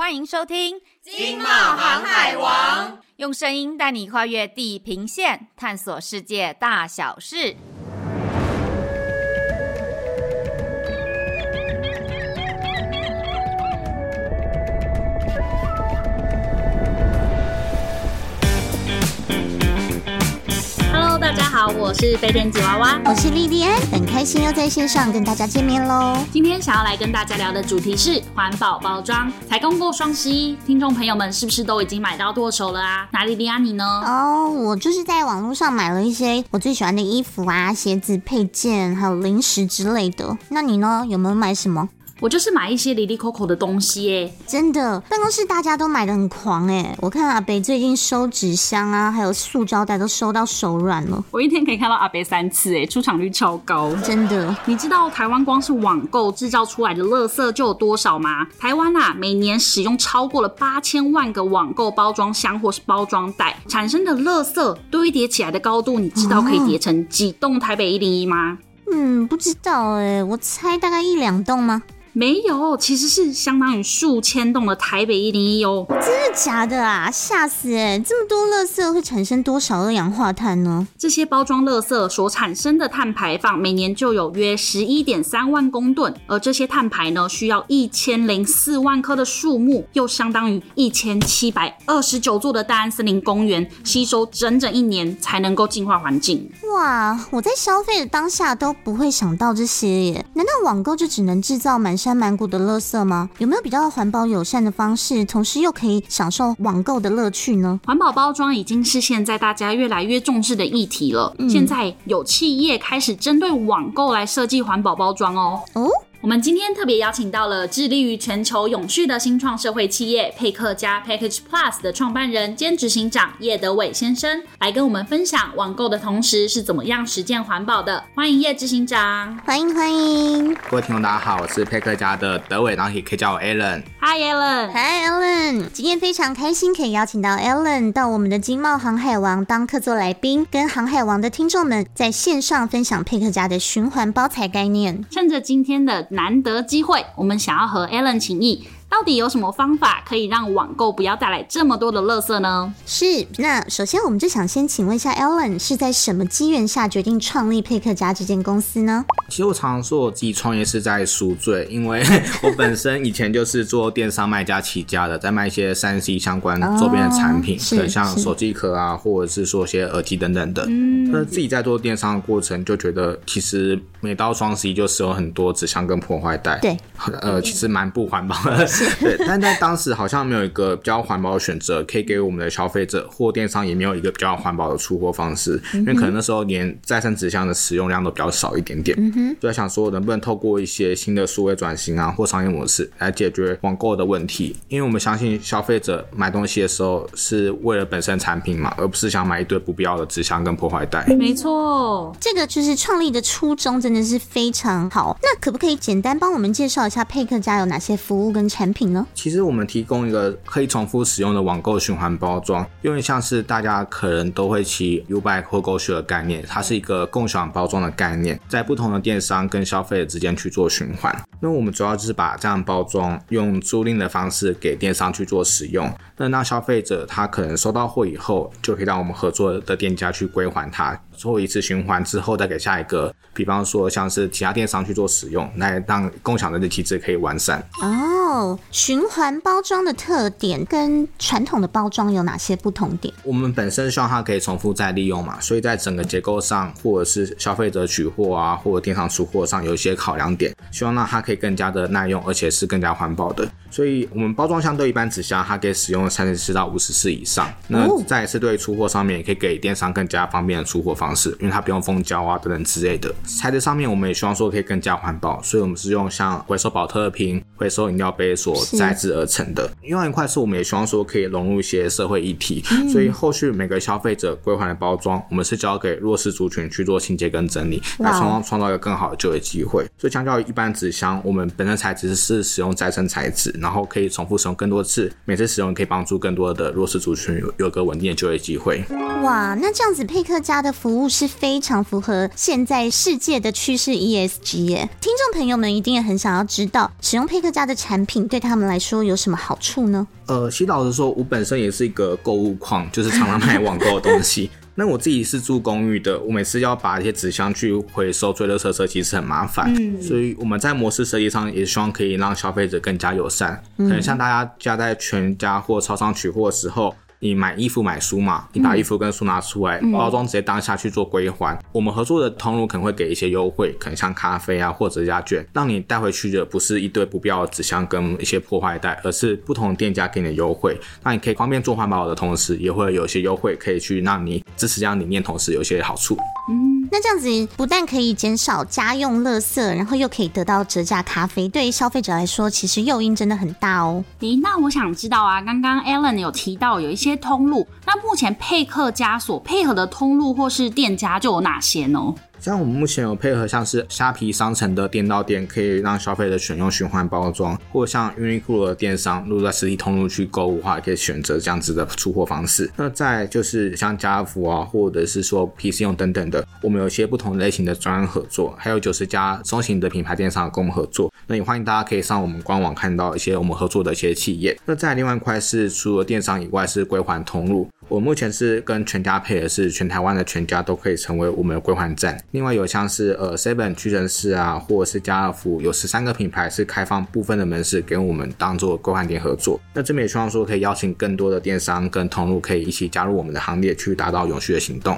欢迎收听《经贸航海王》，用声音带你跨越地平线，探索世界大小事。好，我是飞天吉娃娃，我是莉莉安，很开心又在线上跟大家见面喽。今天想要来跟大家聊的主题是环保包装。才刚过双十一，听众朋友们是不是都已经买到剁手了啊？那莉莉安你呢？哦，oh, 我就是在网络上买了一些我最喜欢的衣服啊、鞋子、配件，还有零食之类的。那你呢？有没有买什么？我就是买一些哩哩扣扣的东西哎，真的，办公室大家都买的很狂哎。我看阿北最近收纸箱啊，还有塑胶袋都收到手软了。我一天可以看到阿北三次哎，出场率超高，真的。你知道台湾光是网购制造出来的垃圾就有多少吗？台湾啊，每年使用超过了八千万个网购包装箱或是包装袋，产生的垃圾堆叠起来的高度，你知道可以叠成几栋台北一零一吗？嗯，不知道哎，我猜大概一两栋吗？没有，其实是相当于数千栋的台北一零一哦。真的假的啊？吓死哎！这么多垃圾会产生多少二氧化碳呢？这些包装垃圾所产生的碳排放每年就有约十一点三万公吨，而这些碳排呢，需要一千零四万棵的树木，又相当于一千七百二十九座的大安森林公园，吸收整整一年才能够净化环境。哇！我在消费的当下都不会想到这些耶。难道网购就只能制造满山满谷的垃圾吗？有没有比较环保友善的方式，同时又可以享受网购的乐趣呢？环保包装已经是现在大家越来越重视的议题了。嗯、现在有企业开始针对网购来设计环保包装哦。哦。我们今天特别邀请到了致力于全球永续的新创社会企业佩克家 Package Plus 的创办人兼执行长叶德伟先生，来跟我们分享网购的同时是怎么样实践环保的。欢迎叶执行长，欢迎欢迎。各位听众大家好，我是佩克家的德伟，然后也可以叫我 Alan。Hi Alan，Hi Alan。今天非常开心可以邀请到 Alan 到我们的经贸航海王当客座来宾，跟航海王的听众们在线上分享佩克家的循环包材概念。趁着今天的难得机会，我们想要和 Alan 请益。到底有什么方法可以让网购不要带来这么多的垃圾呢？是，那首先我们就想先请问一下 Alan 是在什么机缘下决定创立佩克家这间公司呢？其实我常常说我自己创业是在赎罪，因为 我本身以前就是做电商卖家起家的，在卖一些三 C 相关周边的产品，对、哦，像手机壳啊，或者是说一些耳机等等的。嗯，那自己在做电商的过程就觉得，其实每到双十一就是有很多纸箱跟破坏袋，对，呃，其实蛮不环保的。对，但在当时好像没有一个比较环保的选择，可以给我们的消费者或电商也没有一个比较环保的出货方式，因为可能那时候连再生纸箱的使用量都比较少一点点。嗯哼，就在想说能不能透过一些新的数位转型啊或商业模式来解决网购的问题，因为我们相信消费者买东西的时候是为了本身产品嘛，而不是想买一堆不必要的纸箱跟破坏袋。没错，这个就是创立的初衷真的是非常好。那可不可以简单帮我们介绍一下佩克家有哪些服务跟产品呢？其实我们提供一个可以重复使用的网购循环包装，因为像是大家可能都会骑 U-Bike 或 GoShare 的概念，它是一个共享包装的概念，在不同的电商跟消费者之间去做循环。那我们主要就是把这样包装用租赁的方式给电商去做使用，那让消费者他可能收到货以后，就可以让我们合作的店家去归还他。做一次循环之后，再给下一个，比方说像是其他电商去做使用，来让共享的机制可以完善。哦，循环包装的特点跟传统的包装有哪些不同点？我们本身希望它可以重复再利用嘛，所以在整个结构上，或者是消费者取货啊，或者电商出货上有一些考量点，希望让它可以更加的耐用，而且是更加环保的。所以，我们包装相对一般纸箱，它可以使用三十四到五十次以上。那再是对出货上面，也可以给电商更加方便的出货方式，因为它不用封胶啊等等之类的。材质上面，我们也希望说可以更加环保，所以我们是用像回收宝特瓶、回收饮料杯所再制而成的。另外一块是，我们也希望说可以融入一些社会议题，所以后续每个消费者归还的包装，我们是交给弱势族群去做清洁跟整理，来创创造一个更好的就业机会。所以相较于一般纸箱，我们本身材质是使用再生材质。然后可以重复使用更多次，每次使用可以帮助更多的弱势族群有有个稳定的就业机会。哇，那这样子佩克家的服务是非常符合现在世界的趋势 ESG 耶。听众朋友们一定也很想要知道，使用配客克家的产品对他们来说有什么好处呢？呃，其实老实说，我本身也是一个购物狂，就是常常买网购的东西。那我自己是住公寓的，我每次要把一些纸箱去回收追热车车，其实很麻烦。嗯，所以我们在模式设计上也希望可以让消费者更加友善。可能像大家家在全家或超商取货的时候。你买衣服买书嘛？你把衣服跟书拿出来，嗯、包装直接当下去做归还。嗯、我们合作的通路可能会给一些优惠，可能像咖啡啊或者加券，让你带回去的不是一堆不必要的纸箱跟一些破坏袋，而是不同店家给你的优惠。那你可以方便做环保的同时，也会有一些优惠可以去让你支持这样理念，同时有一些好处。嗯，那这样子不但可以减少家用垃圾，然后又可以得到折价咖啡，对于消费者来说，其实诱因真的很大哦。诶，那我想知道啊，刚刚 Alan 有提到有一些。通路，那目前配客家所配合的通路或是店家就有哪些呢？像我们目前有配合像是虾皮商城的店到店，可以让消费者选用循环包装，或像 Uniqlo 的电商，如果在实体通路去购物的话，也可以选择这样子的出货方式。那再就是像家福啊，或者是说 PC 用等等的，我们有一些不同类型的专案合作，还有九十家中型的品牌电商跟我们合作。那也欢迎大家可以上我们官网看到一些我们合作的一些企业。那再另外一块是除了电商以外是归还通路，我目前是跟全家配的是全台湾的全家都可以成为我们的归还站。另外有像是呃 Seven 屈臣氏啊，或者是家乐福，有十三个品牌是开放部分的门市给我们当做归还点合作。那这边也希望说可以邀请更多的电商跟同路可以一起加入我们的行列，去达到永续的行动。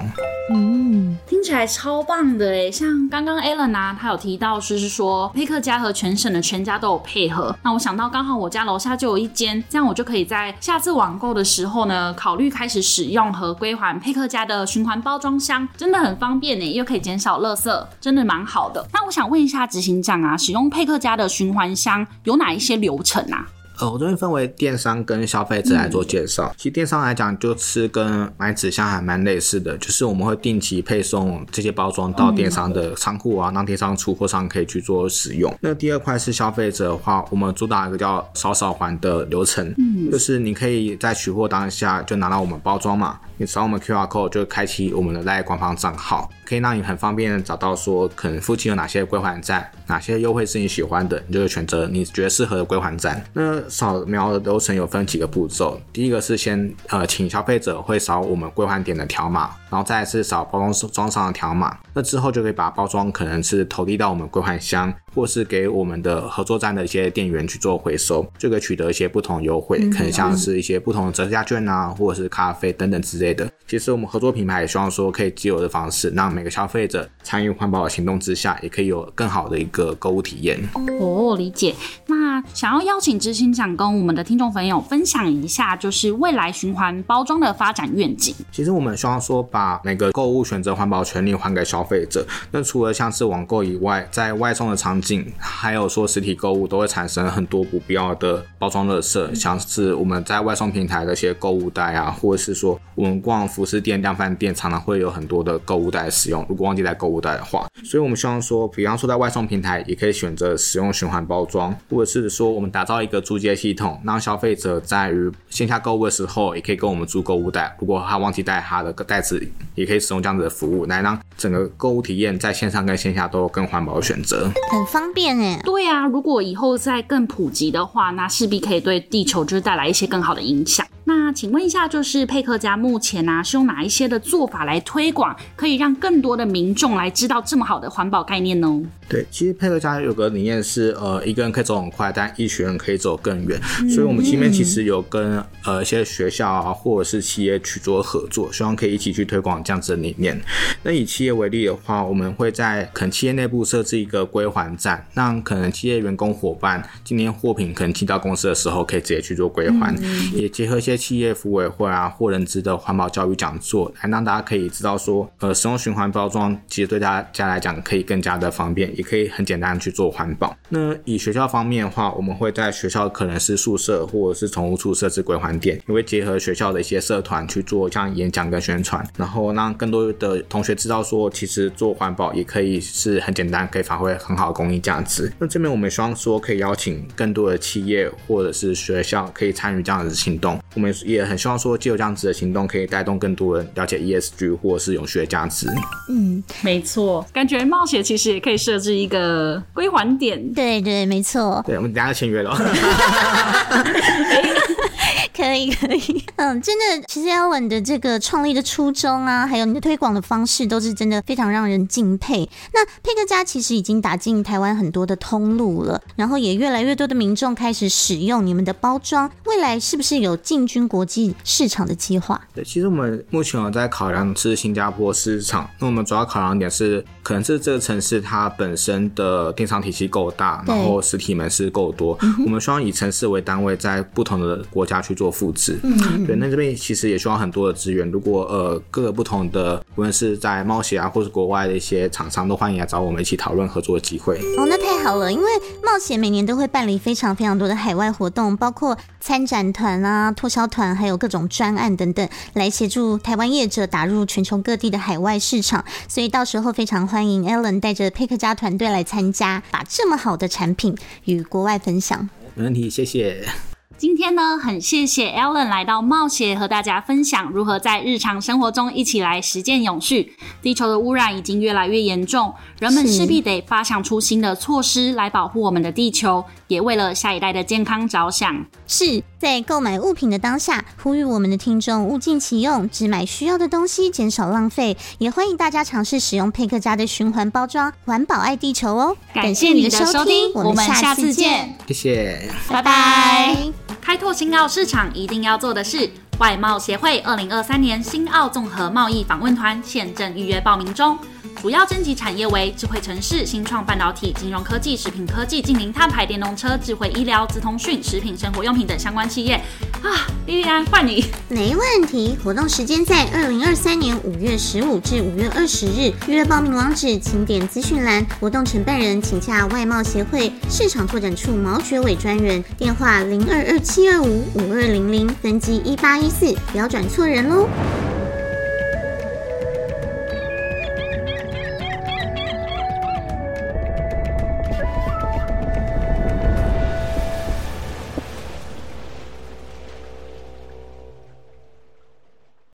嗯，听起来超棒的诶，像刚刚 Alan 啊，他有提到就是说配客家和全省的全家都有配合。那我想到刚好我家楼下就有一间，这样我就可以在下次网购的时候呢，考虑开始使用和归还配客家的循环包装箱，真的很方便呢，又可以减少垃圾。真的蛮好的。那我想问一下执行长啊，使用配客家的循环箱有哪一些流程啊？呃，我这边分为电商跟消费者来做介绍。嗯、其实电商来讲，就是跟买纸箱还蛮类似的，就是我们会定期配送这些包装到电商的仓库啊，让电商出货商可以去做使用。那第二块是消费者的话，我们主打一个叫扫扫还的流程，嗯、就是你可以在取货当下就拿到我们包装嘛。你扫我们 QR code 就开启我们的 LINE 官方账号，可以让你很方便的找到说可能附近有哪些归还站，哪些优惠是你喜欢的，你就会选择你觉得适合的归还站。那扫描的流程有分几个步骤，第一个是先呃请消费者会扫我们归还点的条码，然后再是扫包装装上的条码，那之后就可以把包装可能是投递到我们归还箱，或是给我们的合作站的一些店员去做回收，就可以取得一些不同优惠，可能像是一些不同的折价券啊，或者是咖啡等等之类的。其实我们合作品牌也希望说，可以借由的方式，让每个消费者参与环保的行动之下，也可以有更好的一个购物体验。哦，理解。那想要邀请执行长跟我们的听众朋友分享一下，就是未来循环包装的发展愿景。其实我们希望说，把每个购物选择环保权利还给消费者。那除了像是网购以外，在外送的场景，还有说实体购物，都会产生很多不必要的包装垃圾，像是我们在外送平台的一些购物袋啊，或者是说我们逛服饰店、量贩店，常常会有很多的购物袋使用。如果忘记带购物袋的话，所以我们希望说，比方说在外送平台，也可以选择使用循环包装，或者是说我们打造一个租借系统，让消费者在于线下购物的时候，也可以跟我们租购物袋。如果他忘记带他的袋子，也可以使用这样子的服务，来让整个购物体验在线上跟线下都有更环保的选择，很方便哎。对啊，如果以后再更普及的话，那势必可以对地球就是带来一些更好的影响。那请问一下，就是佩克家目前呢、啊，是用哪一些的做法来推广，可以让更多的民众来知道这么好的环保概念呢？对，其实佩克家有个理念是，呃，一个人可以走很快，但一群人可以走更远。嗯、所以，我们前面其实有跟呃一些学校啊，或者是企业去做合作，希望可以一起去推广这样子的理念。那以企业为例的话，我们会在可能企业内部设置一个归还站，让可能企业员工伙伴今天货品可能寄到公司的时候，可以直接去做归还，嗯、也结合一些。企业服委会啊，或人资的环保教育讲座，来让大家可以知道说，呃，使用循环包装其实对大家来讲可以更加的方便，也可以很简单去做环保。那以学校方面的话，我们会在学校可能是宿舍或者是宠物处设置归还点，也会结合学校的一些社团去做像演讲跟宣传，然后让更多的同学知道说，其实做环保也可以是很简单，可以发挥很好的公益价值。那这边我们希望说可以邀请更多的企业或者是学校可以参与这样的行动。也很希望说，借由这样子的行动，可以带动更多人了解 ESG 或者是永续的价值。嗯，没错，感觉冒险其实也可以设置一个归还点。对对，没错。对，我们等下就签约了。可以可以，嗯，真的，其实阿文的这个创立的初衷啊，还有你的推广的方式，都是真的非常让人敬佩。那佩克家其实已经打进台湾很多的通路了，然后也越来越多的民众开始使用你们的包装，未来是不是有进军国际市场的计划？对，其实我们目前有在考量是新加坡市场，那我们主要考量点是，可能是这个城市它本身的电商体系够大，然后实体门市够多，我们希望以城市为单位，在不同的国家去做。复制，嗯，对，那这边其实也需要很多的资源。如果呃各个不同的，无论是在冒险啊，或是国外的一些厂商，都欢迎来找我们一起讨论合作的机会。哦，那太好了，因为冒险每年都会办理非常非常多的海外活动，包括参展团啊、拓销团，还有各种专案等等，来协助台湾业者打入全球各地的海外市场。所以到时候非常欢迎 Allen 带着佩克家团队来参加，把这么好的产品与国外分享。没问题，谢谢。今天呢，很谢谢 Ellen 来到冒险，和大家分享如何在日常生活中一起来实践永续。地球的污染已经越来越严重，人们势必得发想出新的措施来保护我们的地球，也为了下一代的健康着想。是在购买物品的当下，呼吁我们的听众物尽其用，只买需要的东西，减少浪费。也欢迎大家尝试使用佩克家的循环包装，环保爱地球哦。感谢你的收听，我们下次见，谢谢，拜拜。开拓新澳市场一定要做的事，外贸协会二零二三年新澳综合贸易访问团现正预约报名中。主要征集产业为智慧城市、新创半导体、金融科技、食品科技、净零碳排电动车、智慧医疗、资通讯、食品生活用品等相关企业。啊，莉莉安，换你。没问题。活动时间在二零二三年五月十五至五月二十日。预约报名网址请点资讯栏。活动承办人请洽外贸协会市场拓展处毛学伟专员，电话零二二七二五五二零零，分机一八一四，不要转错人喽。